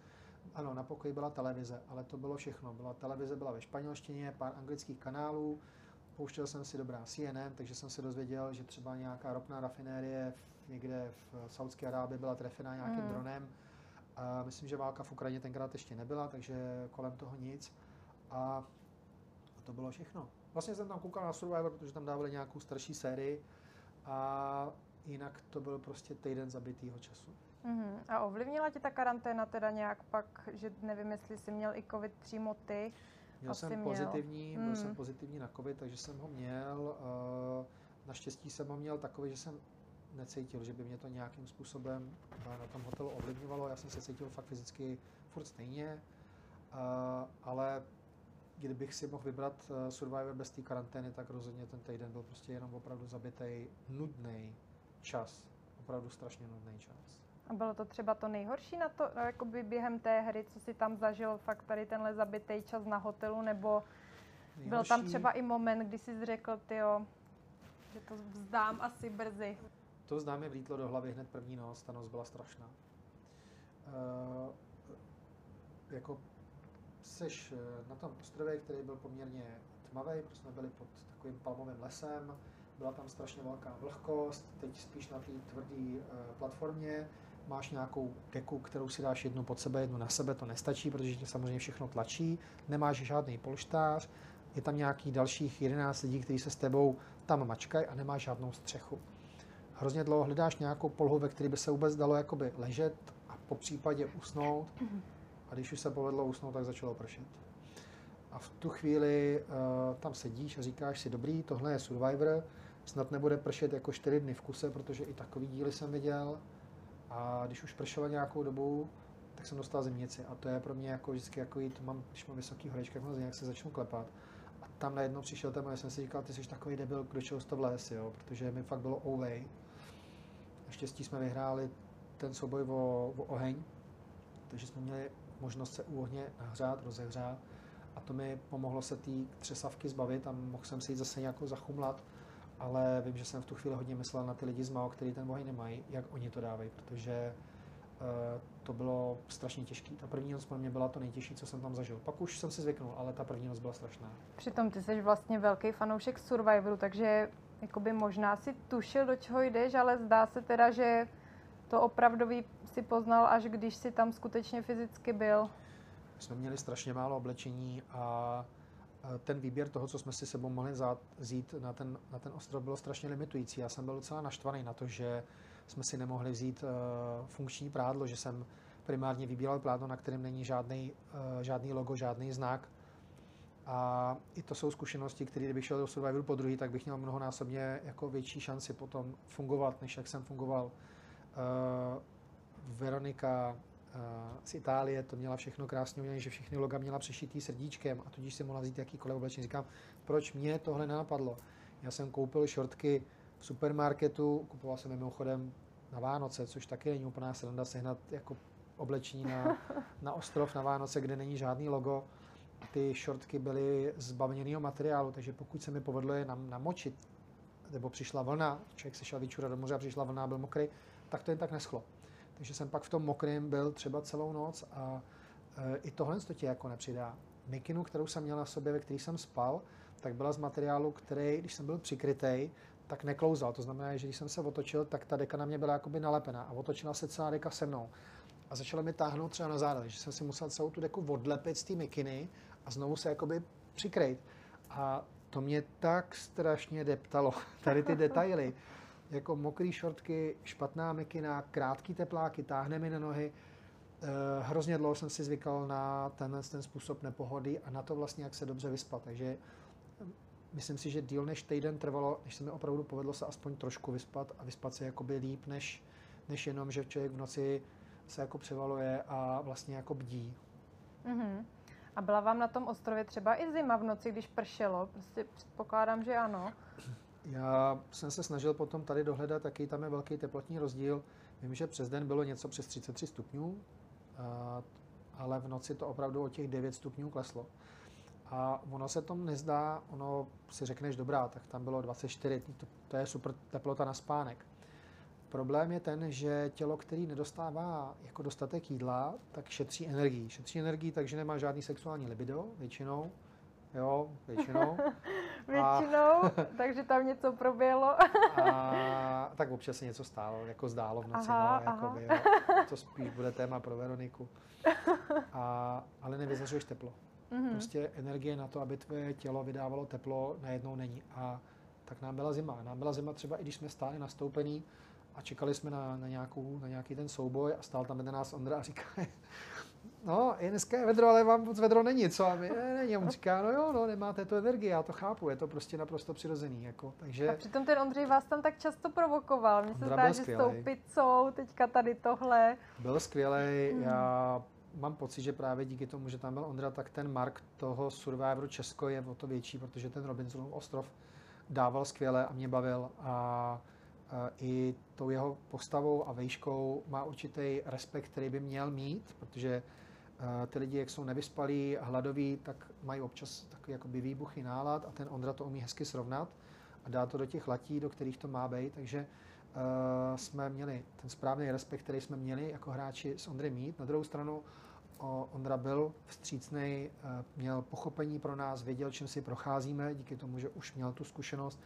Ano, na pokoji byla televize, ale to bylo všechno. Byla televize byla ve španělštině, pár anglických kanálů, pouštěl jsem si dobrá CNN, takže jsem se dozvěděl, že třeba nějaká ropná rafinérie někde v Saudské Arábii byla trefena nějakým mm. dronem a myslím, že válka v Ukrajině tenkrát ještě nebyla, takže kolem toho nic. A to bylo všechno. Vlastně jsem tam koukal na Survivor, protože tam dávali nějakou starší sérii a jinak to byl prostě týden zabitýho času. Uh-huh. A ovlivnila ti ta karanténa teda nějak pak, že nevím, jestli jsi měl i covid přímo ty? Měl Asi jsem měl. pozitivní, byl jsem mhm. pozitivní na covid, takže jsem ho měl. Uh, naštěstí jsem ho měl takový, že jsem necítil, že by mě to nějakým způsobem eh, na tom hotelu ovlivňovalo. Já jsem se cítil fakt fyzicky furt stejně, eh, ale kdybych si mohl vybrat eh, Survivor bez té karantény, tak rozhodně ten týden byl prostě jenom opravdu zabitý, nudný čas. Opravdu strašně nudný čas. A bylo to třeba to nejhorší na to, jakoby během té hry, co si tam zažil, fakt tady tenhle zabitý čas na hotelu, nebo nejhorší... byl tam třeba i moment, kdy jsi řekl, tyjo, že to vzdám asi brzy. To znám mi vlítlo do hlavy hned první noc, ta noc byla strašná. Uh, jako seš eh, na tom ostrově, který byl poměrně tmavý, protože jsme byli pod takovým palmovým lesem, byla tam strašně velká vlhkost, teď spíš na té tvrdé uh, platformě, máš nějakou deku, kterou si dáš jednu pod sebe, jednu na sebe, to nestačí, protože tě samozřejmě všechno tlačí, nemáš žádný polštář, je tam nějakých dalších 11 lidí, kteří se s tebou tam mačkají a nemáš žádnou střechu. Hrozně dlouho hledáš nějakou polhu, ve které by se vůbec dalo jakoby ležet a po případě usnout. A když už se povedlo usnout, tak začalo pršet. A v tu chvíli uh, tam sedíš a říkáš si, dobrý, tohle je Survivor, snad nebude pršet jako čtyři dny v kuse, protože i takový díly jsem viděl. A když už pršelo nějakou dobu, tak jsem dostal zimnici. A to je pro mě jako vždycky jako to mám, když mám vysoký horečky, jak, jak se začnu klepat. A tam najednou přišel ten já jsem si říkal, ty jsi takový debil, kdo čeho to vlez, jo, protože mi fakt bylo ovej. Naštěstí jsme vyhráli ten souboj o, o oheň, takže jsme měli možnost se u ohně nahřát, rozehřát a to mi pomohlo se té třesavky zbavit a mohl jsem si jít zase nějakou zachumlat, ale vím, že jsem v tu chvíli hodně myslel na ty lidi z Mao, kteří ten oheň nemají, jak oni to dávají, protože uh, to bylo strašně těžké. Ta první noc pro mě byla to nejtěžší, co jsem tam zažil. Pak už jsem si zvyknul, ale ta první noc byla strašná. Přitom ty jsi vlastně velký fanoušek Survivoru, takže jakoby možná si tušil, do čeho jdeš, ale zdá se teda, že to opravdový si poznal, až když si tam skutečně fyzicky byl. My jsme měli strašně málo oblečení a ten výběr toho, co jsme si sebou mohli vzít na ten, na ten ostrov, bylo strašně limitující. Já jsem byl docela naštvaný na to, že jsme si nemohli vzít uh, funkční prádlo, že jsem primárně vybíral prádlo, na kterém není žádný, uh, žádný logo, žádný znak. A i to jsou zkušenosti, které kdybych šel do Survivoru po druhý, tak bych měl mnohonásobně jako větší šanci potom fungovat, než jak jsem fungoval. Uh, Veronika uh, z Itálie to měla všechno krásně udělané, že všechny loga měla přešitý srdíčkem a tudíž si mohla vzít jakýkoliv oblečení. Říkám, proč mě tohle nenapadlo? Já jsem koupil šortky v supermarketu, kupoval jsem mimochodem na Vánoce, což taky není úplná sranda sehnat jako oblečení na, na ostrov na Vánoce, kde není žádný logo ty šortky byly z materiálu, takže pokud se mi povedlo je nam, namočit, nebo přišla vlna, člověk se šel vyčurat do moře a přišla vlna byl mokrý, tak to jen tak neschlo. Takže jsem pak v tom mokrém byl třeba celou noc a e, i tohle to tě jako nepřidá. Mikinu, kterou jsem měl na sobě, ve který jsem spal, tak byla z materiálu, který, když jsem byl přikrytý, tak neklouzal. To znamená, že když jsem se otočil, tak ta deka na mě byla jakoby nalepená a otočila se celá deka se mnou. A začala mi táhnout třeba na záda, že jsem si musel celou tu deku odlepit z té mikiny a znovu se jakoby přikrejt. A to mě tak strašně deptalo, [laughs] tady ty detaily. Jako mokrý šortky, špatná mikina, krátký tepláky, táhne mi na nohy. E, hrozně dlouho jsem si zvykal na ten, ten způsob nepohody a na to vlastně, jak se dobře vyspat. Takže hm, myslím si, že díl než týden trvalo, než se mi opravdu povedlo se aspoň trošku vyspat a vyspat se jakoby líp, než, než jenom, že člověk v noci se jako převaluje a vlastně jako bdí. Mm-hmm. A byla vám na tom ostrově třeba i zima v noci, když pršelo? Prostě předpokládám, že ano. Já jsem se snažil potom tady dohledat, jaký tam je velký teplotní rozdíl. Vím, že přes den bylo něco přes 33 stupňů, ale v noci to opravdu o těch 9 stupňů kleslo. A ono se tom nezdá, ono si řekneš, dobrá, tak tam bylo 24, to, to je super teplota na spánek. Problém je ten, že tělo, který nedostává jako dostatek jídla, tak šetří energii. Šetří energii, takže nemá žádný sexuální libido, většinou. Jo, většinou. [laughs] většinou, a, [laughs] takže tam něco proběhlo. a [laughs] tak občas se něco stálo, jako zdálo v noci, aha, no, aha. Jakoby, jo. To spíš bude téma pro Veroniku. A, ale nevyzařuješ teplo. Mm-hmm. Prostě energie na to, aby tvoje tělo vydávalo teplo, najednou není. A tak nám byla zima. Nám byla zima třeba, i když jsme stáli nastoupený a čekali jsme na, na, nějakou, na nějaký ten souboj a stál tam jeden nás Ondra a říká, no, je dneska je vedro, ale vám moc vedro není, co? A my, ne, není. on říká, no jo, no, nemáte tu energii, já to chápu, je to prostě naprosto přirozený. Jako, takže... A přitom ten Ondřej vás tam tak často provokoval. Mně se zdá, že s tou pizzou, teďka tady tohle. Byl skvělý, hmm. já mám pocit, že právě díky tomu, že tam byl Ondra, tak ten mark toho Survivoru Česko je o to větší, protože ten Robinsonův ostrov dával skvěle a mě bavil a i tou jeho postavou a vejškou má určitý respekt, který by měl mít, protože ty lidi, jak jsou nevyspalí hladoví, tak mají občas takový jakoby výbuchy nálad a ten Ondra to umí hezky srovnat a dá to do těch latí, do kterých to má být, takže uh, jsme měli ten správný respekt, který jsme měli jako hráči s Ondry mít. Na druhou stranu Ondra byl vstřícný, eh, měl pochopení pro nás, věděl, čím si procházíme, díky tomu, že už měl tu zkušenost,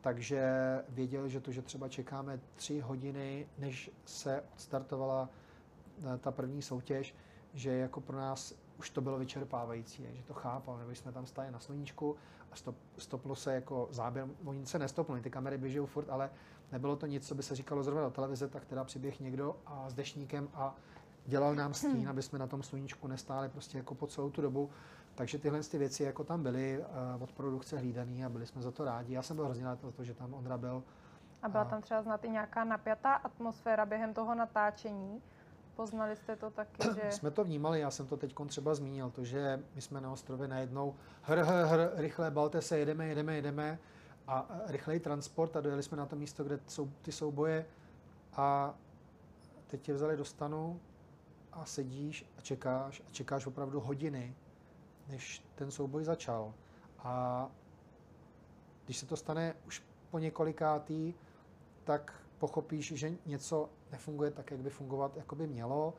takže věděl, že to, že třeba čekáme tři hodiny, než se odstartovala eh, ta první soutěž, že jako pro nás už to bylo vyčerpávající, že to chápal, nebo jsme tam stáli na sluníčku a stop, stoplo se jako záběr, oni se nestopnuli, ty kamery běží furt, ale nebylo to nic, co by se říkalo zrovna do televize, tak teda přiběh někdo a s dešníkem a dělal nám stín, hmm. aby jsme na tom sluníčku nestáli prostě jako po celou tu dobu. Takže tyhle ty věci jako tam byly uh, od produkce hlídaný a byli jsme za to rádi. Já jsem byl hrozně rád za to, že tam Ondra byl. A byla a... tam třeba znát i nějaká napjatá atmosféra během toho natáčení? Poznali jste to taky, [clears throat] že... Jsme to vnímali, já jsem to teď třeba zmínil, to, že my jsme na ostrově najednou hr, hr, hr, rychle, balte se, jedeme, jedeme, jedeme a rychlej transport a dojeli jsme na to místo, kde jsou ty souboje a teď tě vzali do stanu a sedíš a čekáš a čekáš opravdu hodiny, než ten souboj začal. A když se to stane už po několikátý, tak pochopíš, že něco nefunguje tak, jak by fungovat jako by mělo.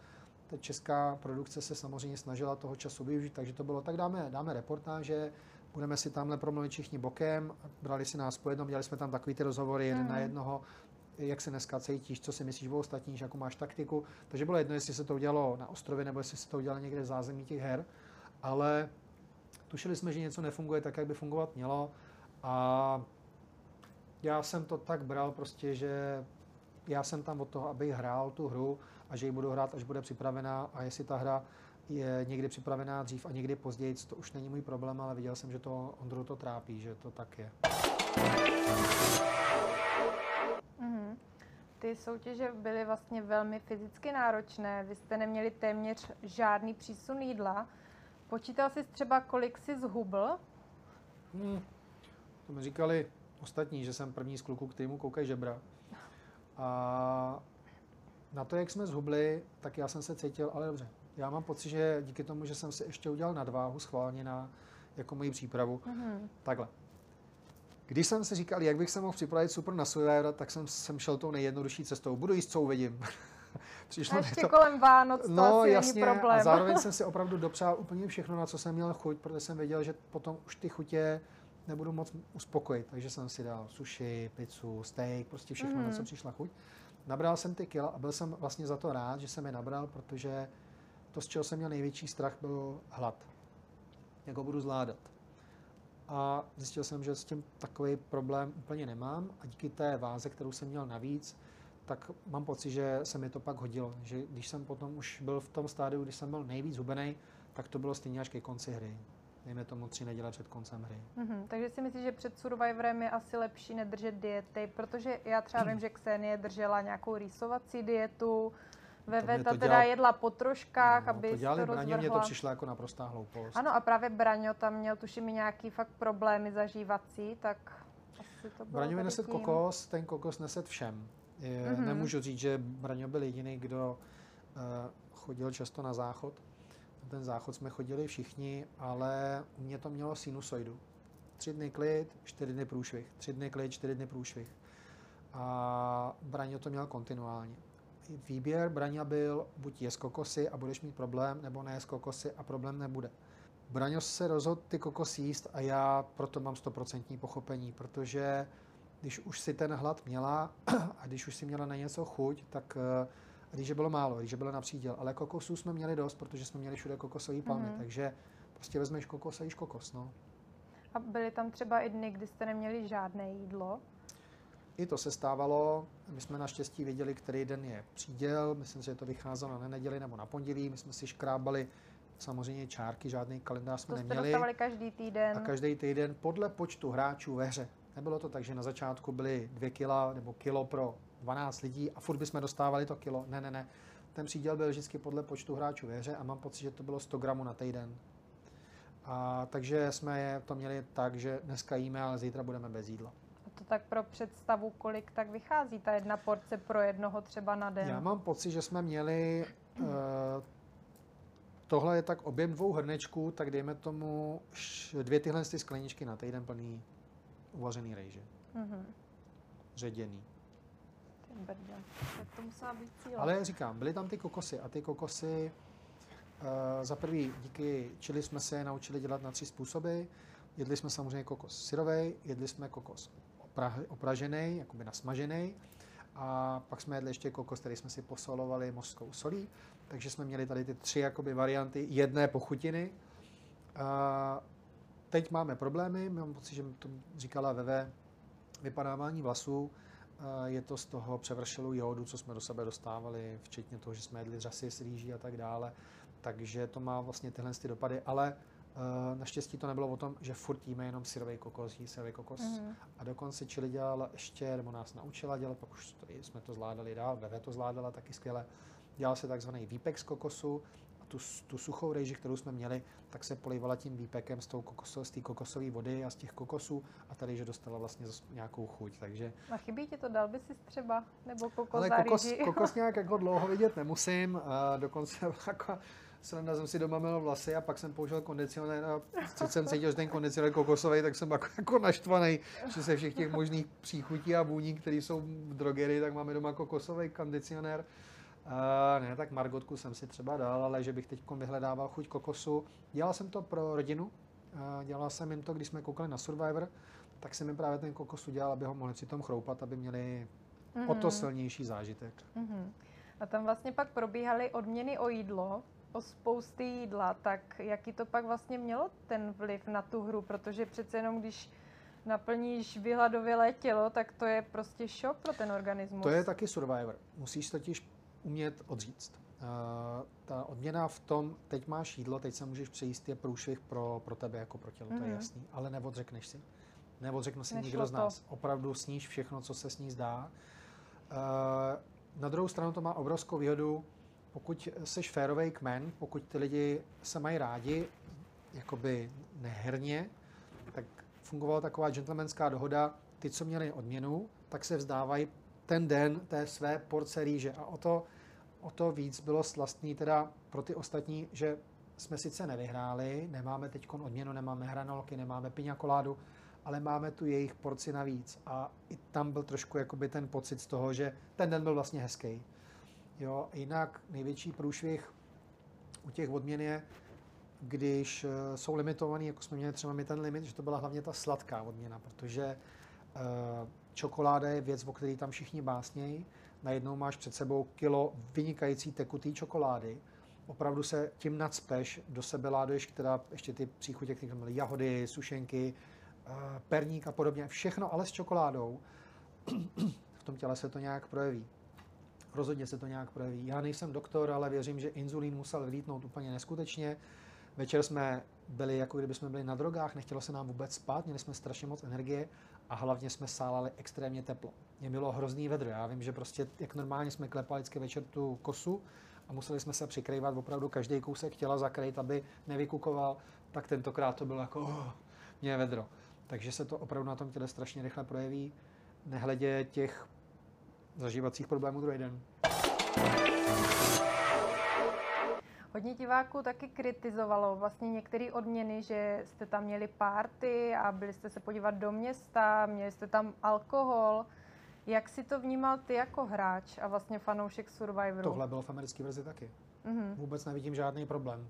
Ta česká produkce se samozřejmě snažila toho času využít, takže to bylo tak, dáme, dáme reportáže, budeme si tamhle promluvit všichni bokem, brali si nás po jednom, dělali jsme tam takový ty rozhovory jeden mm. na mhm. jednoho, jak se dneska cítíš, co si myslíš o ostatních, jakou máš taktiku. Takže bylo jedno, jestli se to udělalo na ostrově nebo jestli se to udělalo někde v zázemí těch her, ale tušili jsme, že něco nefunguje tak, jak by fungovat mělo a já jsem to tak bral prostě, že já jsem tam od toho, abych hrál tu hru a že ji budu hrát, až bude připravená a jestli ta hra je někdy připravená dřív a někdy později, to už není můj problém, ale viděl jsem, že to Ondru to trápí, že to tak je. Mm-hmm. Ty soutěže byly vlastně velmi fyzicky náročné, vy jste neměli téměř žádný přísun jídla. Počítal jsi třeba, kolik jsi zhubl? Hmm. To mi říkali ostatní, že jsem první z kluků, kterýmu koukají žebra. A na to, jak jsme zhubli, tak já jsem se cítil, ale dobře. Já mám pocit, že díky tomu, že jsem si ještě udělal nadváhu schválně na jako moji přípravu, mm-hmm. takhle. Když jsem si říkal, jak bych se mohl připravit super na Survivor, tak jsem, jsem šel tou nejjednodušší cestou. Budu jíst, co uvidím. [laughs] Přišlo a ještě to... kolem Vánoc to no, asi jasně, není problém. A zároveň [laughs] jsem si opravdu dopřál úplně všechno, na co jsem měl chuť, protože jsem věděl, že potom už ty chutě nebudu moc uspokojit. Takže jsem si dal sushi, pizzu, steak, prostě všechno, mm. na co mhm. přišla chuť. Nabral jsem ty kila a byl jsem vlastně za to rád, že jsem je nabral, protože to, z čeho jsem měl největší strach, byl hlad. Jak ho budu zvládat. A zjistil jsem, že s tím takový problém úplně nemám a díky té váze, kterou jsem měl navíc, tak mám pocit, že se mi to pak hodilo. Že když jsem potom už byl v tom stádiu, kdy jsem byl nejvíc hubený, tak to bylo stejně až ke konci hry dejme tomu tři neděle před koncem hry. Mm-hmm. Takže si myslíš, že před Survivorem je asi lepší nedržet diety, protože já třeba vím, že Ksenie držela nějakou rýsovací dietu, Veveta teda dělal... jedla po troškách, no, aby to dělali to Braňo, mně to přišlo jako naprostá hloupost. Ano a právě Braňo tam měl tuším nějaký fakt problémy zažívací, tak asi to bylo Braňo neset kokos, ten kokos neset všem. Je, mm-hmm. Nemůžu říct, že Braňo byl jediný, kdo uh, chodil často na záchod ten záchod jsme chodili všichni, ale u mě to mělo sinusoidu. Tři dny klid, čtyři dny průšvih. Tři dny klid, čtyři dny průšvih. A Braňo to měl kontinuálně. Výběr Braňa byl, buď je kokosy a budeš mít problém, nebo ne kokosy a problém nebude. Braňo se rozhodl ty kokosy jíst a já proto mám stoprocentní pochopení, protože když už si ten hlad měla [clears throat] a když už si měla na něco chuť, tak uh, rýže bylo málo, rýže bylo na příděl, ale kokosů jsme měli dost, protože jsme měli všude kokosové palmy, mm-hmm. takže prostě vezmeš kokos a jíš kokos, no. A byly tam třeba i dny, kdy jste neměli žádné jídlo? I to se stávalo. My jsme naštěstí věděli, který den je příděl. Myslím si, že to vycházelo na neděli nebo na pondělí. My jsme si škrábali samozřejmě čárky, žádný kalendář jsme to neměli. To každý týden. A každý týden podle počtu hráčů ve hře. Nebylo to tak, že na začátku byly dvě kila nebo kilo pro 12 lidí a furt bychom dostávali to kilo. Ne, ne, ne. Ten příděl byl vždycky podle počtu hráčů ve hře a mám pocit, že to bylo 100 gramů na týden. A, takže jsme to měli tak, že dneska jíme, ale zítra budeme bez jídla. A to tak pro představu, kolik tak vychází ta jedna porce pro jednoho třeba na den? Já mám pocit, že jsme měli, uh, tohle je tak objem dvou hrnečků, tak dejme tomu dvě tyhle skleničky na týden plný uvařený rejže. Mm-hmm. Ředěný. Tak to musela být cíl. Ale říkám, byly tam ty kokosy a ty kokosy za prvý, díky čili jsme se naučili dělat na tři způsoby. Jedli jsme samozřejmě kokos syrový, jedli jsme kokos opražený, jakoby nasmažený, a pak jsme jedli ještě kokos, který jsme si posolovali mořskou solí. Takže jsme měli tady ty tři jakoby varianty jedné pochutiny. A teď máme problémy, mám pocit, že to říkala Veve, vypadávání vlasů. Je to z toho převršelu jodu, co jsme do sebe dostávali, včetně toho, že jsme jedli řasy s rýží a tak dále. Takže to má vlastně tyhle ty dopady, ale Eh, naštěstí to nebylo o tom, že furt jíme jenom syrový kokos, jí syrový kokos. Mm-hmm. A dokonce čili dělala ještě, nebo nás naučila dělat, pak už to, jsme to zvládali dál, Veve to zvládala taky skvěle. Dělal se takzvaný výpek z kokosu, tu, tu suchou rejži, kterou jsme měli, tak se polivala tím výpekem z, kokoso, z té kokosové vody a z těch kokosů a tady, že dostala vlastně nějakou chuť. Takže... A chybí ti to, dal by si třeba, nebo kokos Ale kokos, kokos [laughs] nějak jako dlouho vidět nemusím, a dokonce [laughs] jako sranda, jsem si doma měl vlasy a pak jsem použil kondicionér a co jsem cítil, že ten kondicionér kokosový, tak jsem jako, jako naštvaný, že se všech těch možných příchutí a vůní, které jsou v drogerii, tak máme doma kokosový kondicionér. Uh, ne, tak margotku jsem si třeba dal, ale že bych teď vyhledával chuť kokosu. Dělal jsem to pro rodinu, uh, dělal jsem jim to, když jsme koukali na Survivor, tak jsem jim právě ten kokos udělal, aby ho mohli si tom chroupat, aby měli mm-hmm. o to mhm. silnější zážitek. Mm-hmm. A tam vlastně pak probíhaly odměny o jídlo, o spousty jídla, tak jaký to pak vlastně mělo ten vliv na tu hru, protože přece jenom když naplníš vyhladovělé tělo, tak to je prostě šok pro ten organismus. To je taky survivor. Musíš totiž umět odříct. Uh, ta odměna v tom, teď máš jídlo, teď se můžeš přejíst, je průšvih pro, pro tebe jako pro tělo, mm-hmm. to je mhm. jasný, ale neodřekneš si. Neodřekne si Nešlo nikdo to. z nás. Opravdu sníš všechno, co se sní zdá. Uh, na druhou stranu to má obrovskou výhodu, pokud jsi férový kmen, pokud ty lidi se mají rádi, jakoby neherně, tak fungovala taková gentlemanská dohoda, ty, co měli odměnu, tak se vzdávají ten den té své porce rýže. A o to, o to víc bylo slastný teda pro ty ostatní, že jsme sice nevyhráli, nemáme teď odměnu, nemáme hranolky, nemáme piňakoládu, ale máme tu jejich porci navíc. A i tam byl trošku jakoby ten pocit z toho, že ten den byl vlastně hezký. Jo, jinak největší průšvih u těch odměn je, když eh, jsou limitovaný, jako jsme měli třeba my ten limit, že to byla hlavně ta sladká odměna, protože uh, čokoláda je věc, o který tam všichni básnějí. Najednou máš před sebou kilo vynikající tekutý čokolády. Opravdu se tím nadspeš, do sebe láduješ, která ještě ty příchutě, které byly jahody, sušenky, uh, perník a podobně. Všechno ale s čokoládou. [clears throat] v tom těle se to nějak projeví rozhodně se to nějak projeví. Já nejsem doktor, ale věřím, že inzulín musel vylítnout úplně neskutečně. Večer jsme byli, jako kdyby jsme byli na drogách, nechtělo se nám vůbec spát, měli jsme strašně moc energie a hlavně jsme sálali extrémně teplo. Mě bylo hrozný vedro. Já vím, že prostě jak normálně jsme klepali vždycky večer tu kosu a museli jsme se přikrývat opravdu každý kousek těla zakrýt, aby nevykukoval, tak tentokrát to bylo jako oh, mě vedro. Takže se to opravdu na tom těle strašně rychle projeví, nehledě těch zažívacích problémů druhý den. Hodně diváků taky kritizovalo vlastně některé odměny, že jste tam měli párty a byli jste se podívat do města, měli jste tam alkohol. Jak si to vnímal ty jako hráč a vlastně fanoušek Survivoru? Tohle bylo v americké verzi taky. Mm-hmm. Vůbec nevidím žádný problém.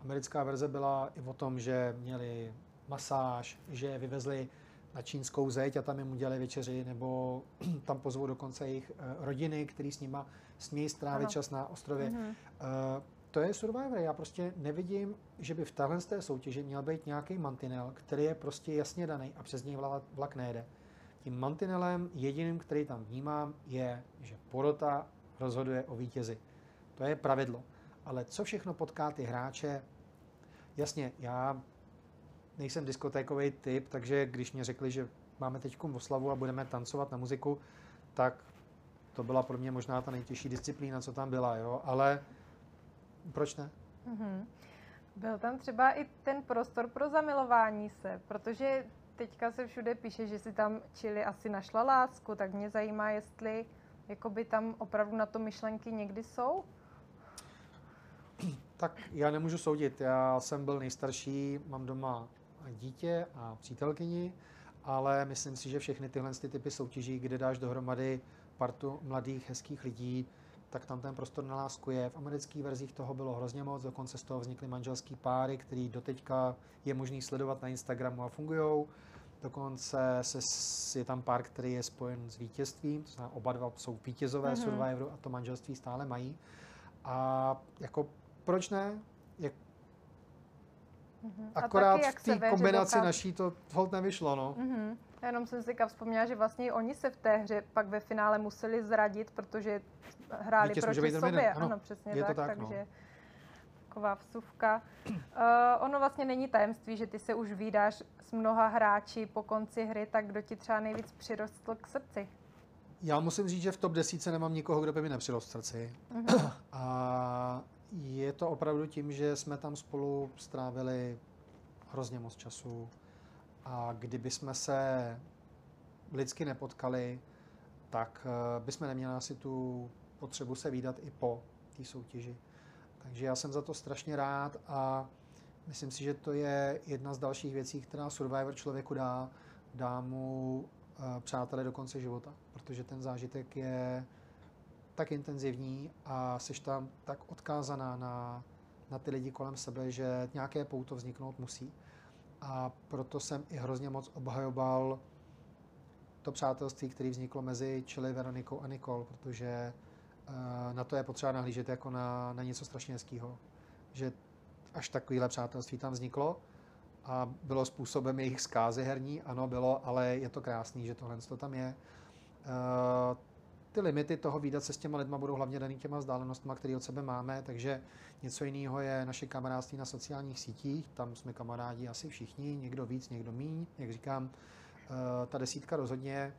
Americká verze byla i o tom, že měli masáž, že vyvezli na čínskou zeď a tam jim udělali večeři, nebo [clears throat] tam pozvou dokonce jejich eh, rodiny, který s nima smějí strávit ano. čas na ostrově. Mm-hmm. Uh, to je Survivor. Já prostě nevidím, že by v téhle té soutěži měl být nějaký mantinel, který je prostě jasně daný a přes něj vlak, vlak nejde. Tím mantinelem jediným, který tam vnímám, je, že porota rozhoduje o vítězi. To je pravidlo. Ale co všechno potká ty hráče, jasně, já nejsem diskotékový typ, takže když mě řekli, že máme teď oslavu a budeme tancovat na muziku, tak to byla pro mě možná ta nejtěžší disciplína, co tam byla, jo, ale proč ne? Mm-hmm. Byl tam třeba i ten prostor pro zamilování se, protože teďka se všude píše, že si tam Chili asi našla lásku, tak mě zajímá, jestli jakoby tam opravdu na to myšlenky někdy jsou? Tak já nemůžu soudit. Já jsem byl nejstarší, mám doma dítě a přítelkyni, ale myslím si, že všechny tyhle ty typy soutěží, kde dáš dohromady partu mladých, hezkých lidí, tak tam ten prostor na lásku je. V amerických verzích toho bylo hrozně moc, dokonce z toho vznikly manželský páry, který doteďka je možný sledovat na Instagramu a fungují. Dokonce se, je tam pár, který je spojen s vítězstvím, to znamená oba dva jsou vítězové mm-hmm. Survivoru a to manželství stále mají. A jako proč ne? Jak, mm-hmm. Akorát taky, v té kombinaci dokáz... naší to hold nevyšlo, no. Mm-hmm. Já jenom jsem si vzpomněla, že vlastně oni se v té hře pak ve finále museli zradit, protože hráli Vítěz proti sobě. Ano, ano, přesně je tak, to tak takže no. taková vsuvka. Uh, ono vlastně není tajemství, že ty se už vydáš s mnoha hráči po konci hry, tak kdo ti třeba nejvíc přirostl k srdci? Já musím říct, že v top 10 nemám nikoho, kdo by mi nepřirost srdci. Uh-huh. A je to opravdu tím, že jsme tam spolu strávili hrozně moc času. A kdyby jsme se lidsky nepotkali, tak eh, bychom neměli asi tu potřebu se výdat i po té soutěži. Takže já jsem za to strašně rád a myslím si, že to je jedna z dalších věcí, která Survivor člověku dá. Dá mu uh, přátelé do konce života, protože ten zážitek je tak intenzivní a jsi tam tak odkázaná na, na ty lidi kolem sebe, že nějaké pouto vzniknout musí. A proto jsem i hrozně moc obhajoval to přátelství, které vzniklo mezi Čili, Veronikou a Nikol, protože na to je potřeba nahlížet jako na, na něco strašně hezkého. Že až takovéhle přátelství tam vzniklo a bylo způsobem jejich zkázy herní, ano, bylo, ale je to krásný, že tohle to tam je. Uh, ty limity toho výdat se s těma lidma budou hlavně daný těma vzdálenostmi, které od sebe máme, takže něco jiného je naše kamarádství na sociálních sítích, tam jsme kamarádi asi všichni, někdo víc, někdo míň, jak říkám, eh, ta desítka rozhodně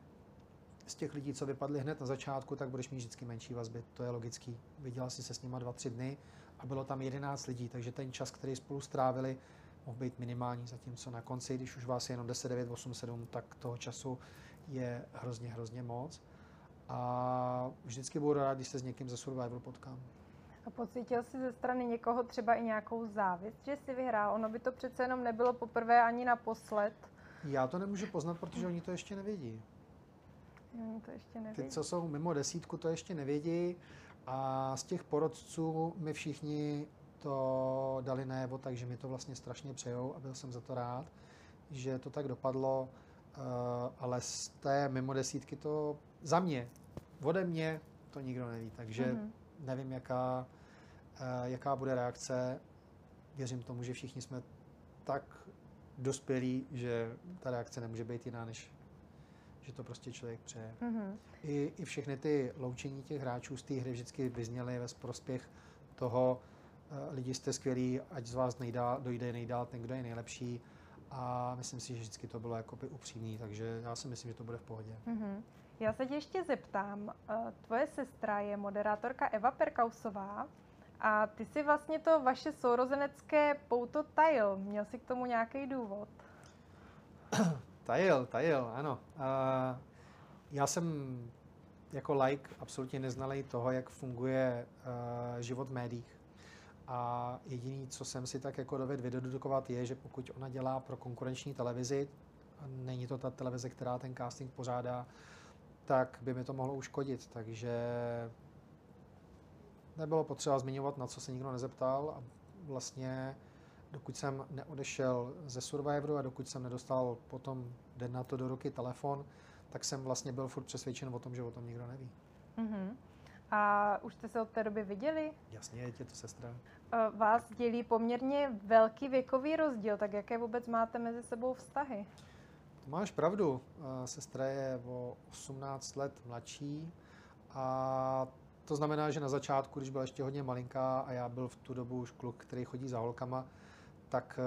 z těch lidí, co vypadli hned na začátku, tak budeš mít vždycky menší vazby, to je logický. Viděla jsi se s nima dva, tři dny a bylo tam 11 lidí, takže ten čas, který spolu strávili, mohl být minimální, zatímco na konci, když už vás je jenom 10, 9, 8, 7, tak toho času je hrozně, hrozně moc a vždycky budu rád, když se s někým ze Survivor potkám. A pocítil jsi ze strany někoho třeba i nějakou závist, že jsi vyhrál? Ono by to přece jenom nebylo poprvé ani naposled. Já to nemůžu poznat, protože oni to ještě nevědí. Oni to ještě nevědí. Ty, co jsou mimo desítku, to ještě nevědí. A z těch porodců my všichni to dali najevo, takže mi to vlastně strašně přejou a byl jsem za to rád, že to tak dopadlo. Uh, ale z té mimo desítky to za mě, ode mě to nikdo neví, takže mm-hmm. nevím, jaká, uh, jaká bude reakce. Věřím tomu, že všichni jsme tak dospělí, že ta reakce nemůže být jiná, než že to prostě člověk přeje. Mm-hmm. I, I všechny ty loučení těch hráčů z té hry vždycky vyzněly ve prospěch toho, uh, lidi jste skvělí, ať z vás nejdál, dojde nejdál ten, kdo je nejlepší a myslím si, že vždycky to bylo jakoby upřímný, takže já si myslím, že to bude v pohodě. Mm-hmm. Já se tě ještě zeptám, eh, tvoje sestra je moderátorka Eva Perkausová a ty si vlastně to vaše sourozenecké pouto tajil. Měl jsi k tomu nějaký důvod? [clears throat] tajil, tajil, ano. Uh, já jsem jako like absolutně neznalý toho, jak funguje uh, život v médiích. A jediný, co jsem si tak jako dovedl vydedukovat, je, že pokud ona dělá pro konkurenční televizi, není to ta televize, která ten casting pořádá, tak by mi to mohlo uškodit. Takže nebylo potřeba zmiňovat, na co se nikdo nezeptal a vlastně dokud jsem neodešel ze Survivoru a dokud jsem nedostal potom den na to do ruky telefon, tak jsem vlastně byl furt přesvědčen o tom, že o tom nikdo neví. Mm-hmm. A už jste se od té doby viděli? Jasně, je to sestra. Eh, vás dělí poměrně velký věkový rozdíl, tak jaké vůbec máte mezi sebou vztahy? To máš pravdu. Eh, sestra je o 18 let mladší a to znamená, že na začátku, když byla ještě hodně malinká a já byl v tu dobu už kluk, který chodí za holkama, tak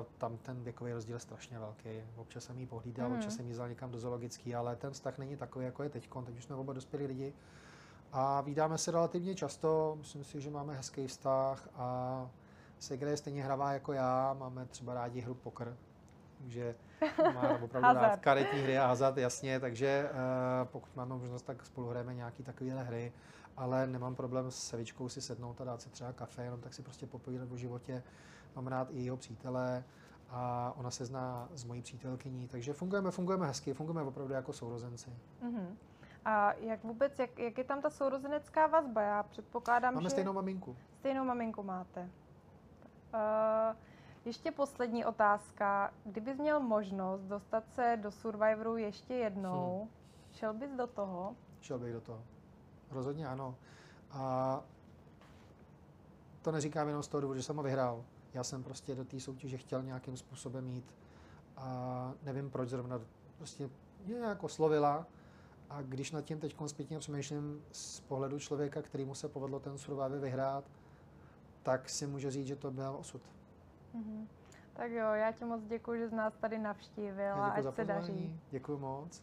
uh, tam ten věkový rozdíl je strašně velký. Občas jsem jí pohlídal, mm. občas jsem jí vzal někam do zoologický, ale ten vztah není takový, jako je teď. Teď už jsme oba dospělí lidi a vídáme se relativně často. Myslím si, že máme hezký vztah a Segra je stejně hravá jako já. Máme třeba rádi hru poker, takže [laughs] má opravdu rád karetní hry a hazard, jasně, takže uh, pokud máme možnost, tak spolu hrajeme nějaký takovéhle hry, ale nemám problém s Sevičkou si sednout a dát si třeba kafe, jenom tak si prostě popovídat o životě. Mám rád i jeho přítele a ona se zná s mojí přítelkyní, takže fungujeme, fungujeme hezky, fungujeme opravdu jako sourozenci. Mm-hmm. A jak vůbec, jak, jak je tam ta sourozenecká vazba? Já předpokládám, Máme že... stejnou maminku. Stejnou maminku máte. Uh, ještě poslední otázka. Kdybys měl možnost dostat se do Survivoru ještě jednou, hmm. šel bys do toho? Šel bych do toho. Rozhodně ano. A to neříkám jenom z toho důvodu, že jsem ho vyhrál. Já jsem prostě do té soutěže chtěl nějakým způsobem jít a nevím proč zrovna prostě mě nějak oslovila a když nad tím teď zpětně přemýšlím z pohledu člověka, kterýmu se povedlo ten Survivor vyhrát, tak si může říct, že to byl osud. Mm-hmm. Tak jo, já ti moc děkuji, že jsi nás tady navštívil a ať se daří. Děkuji moc.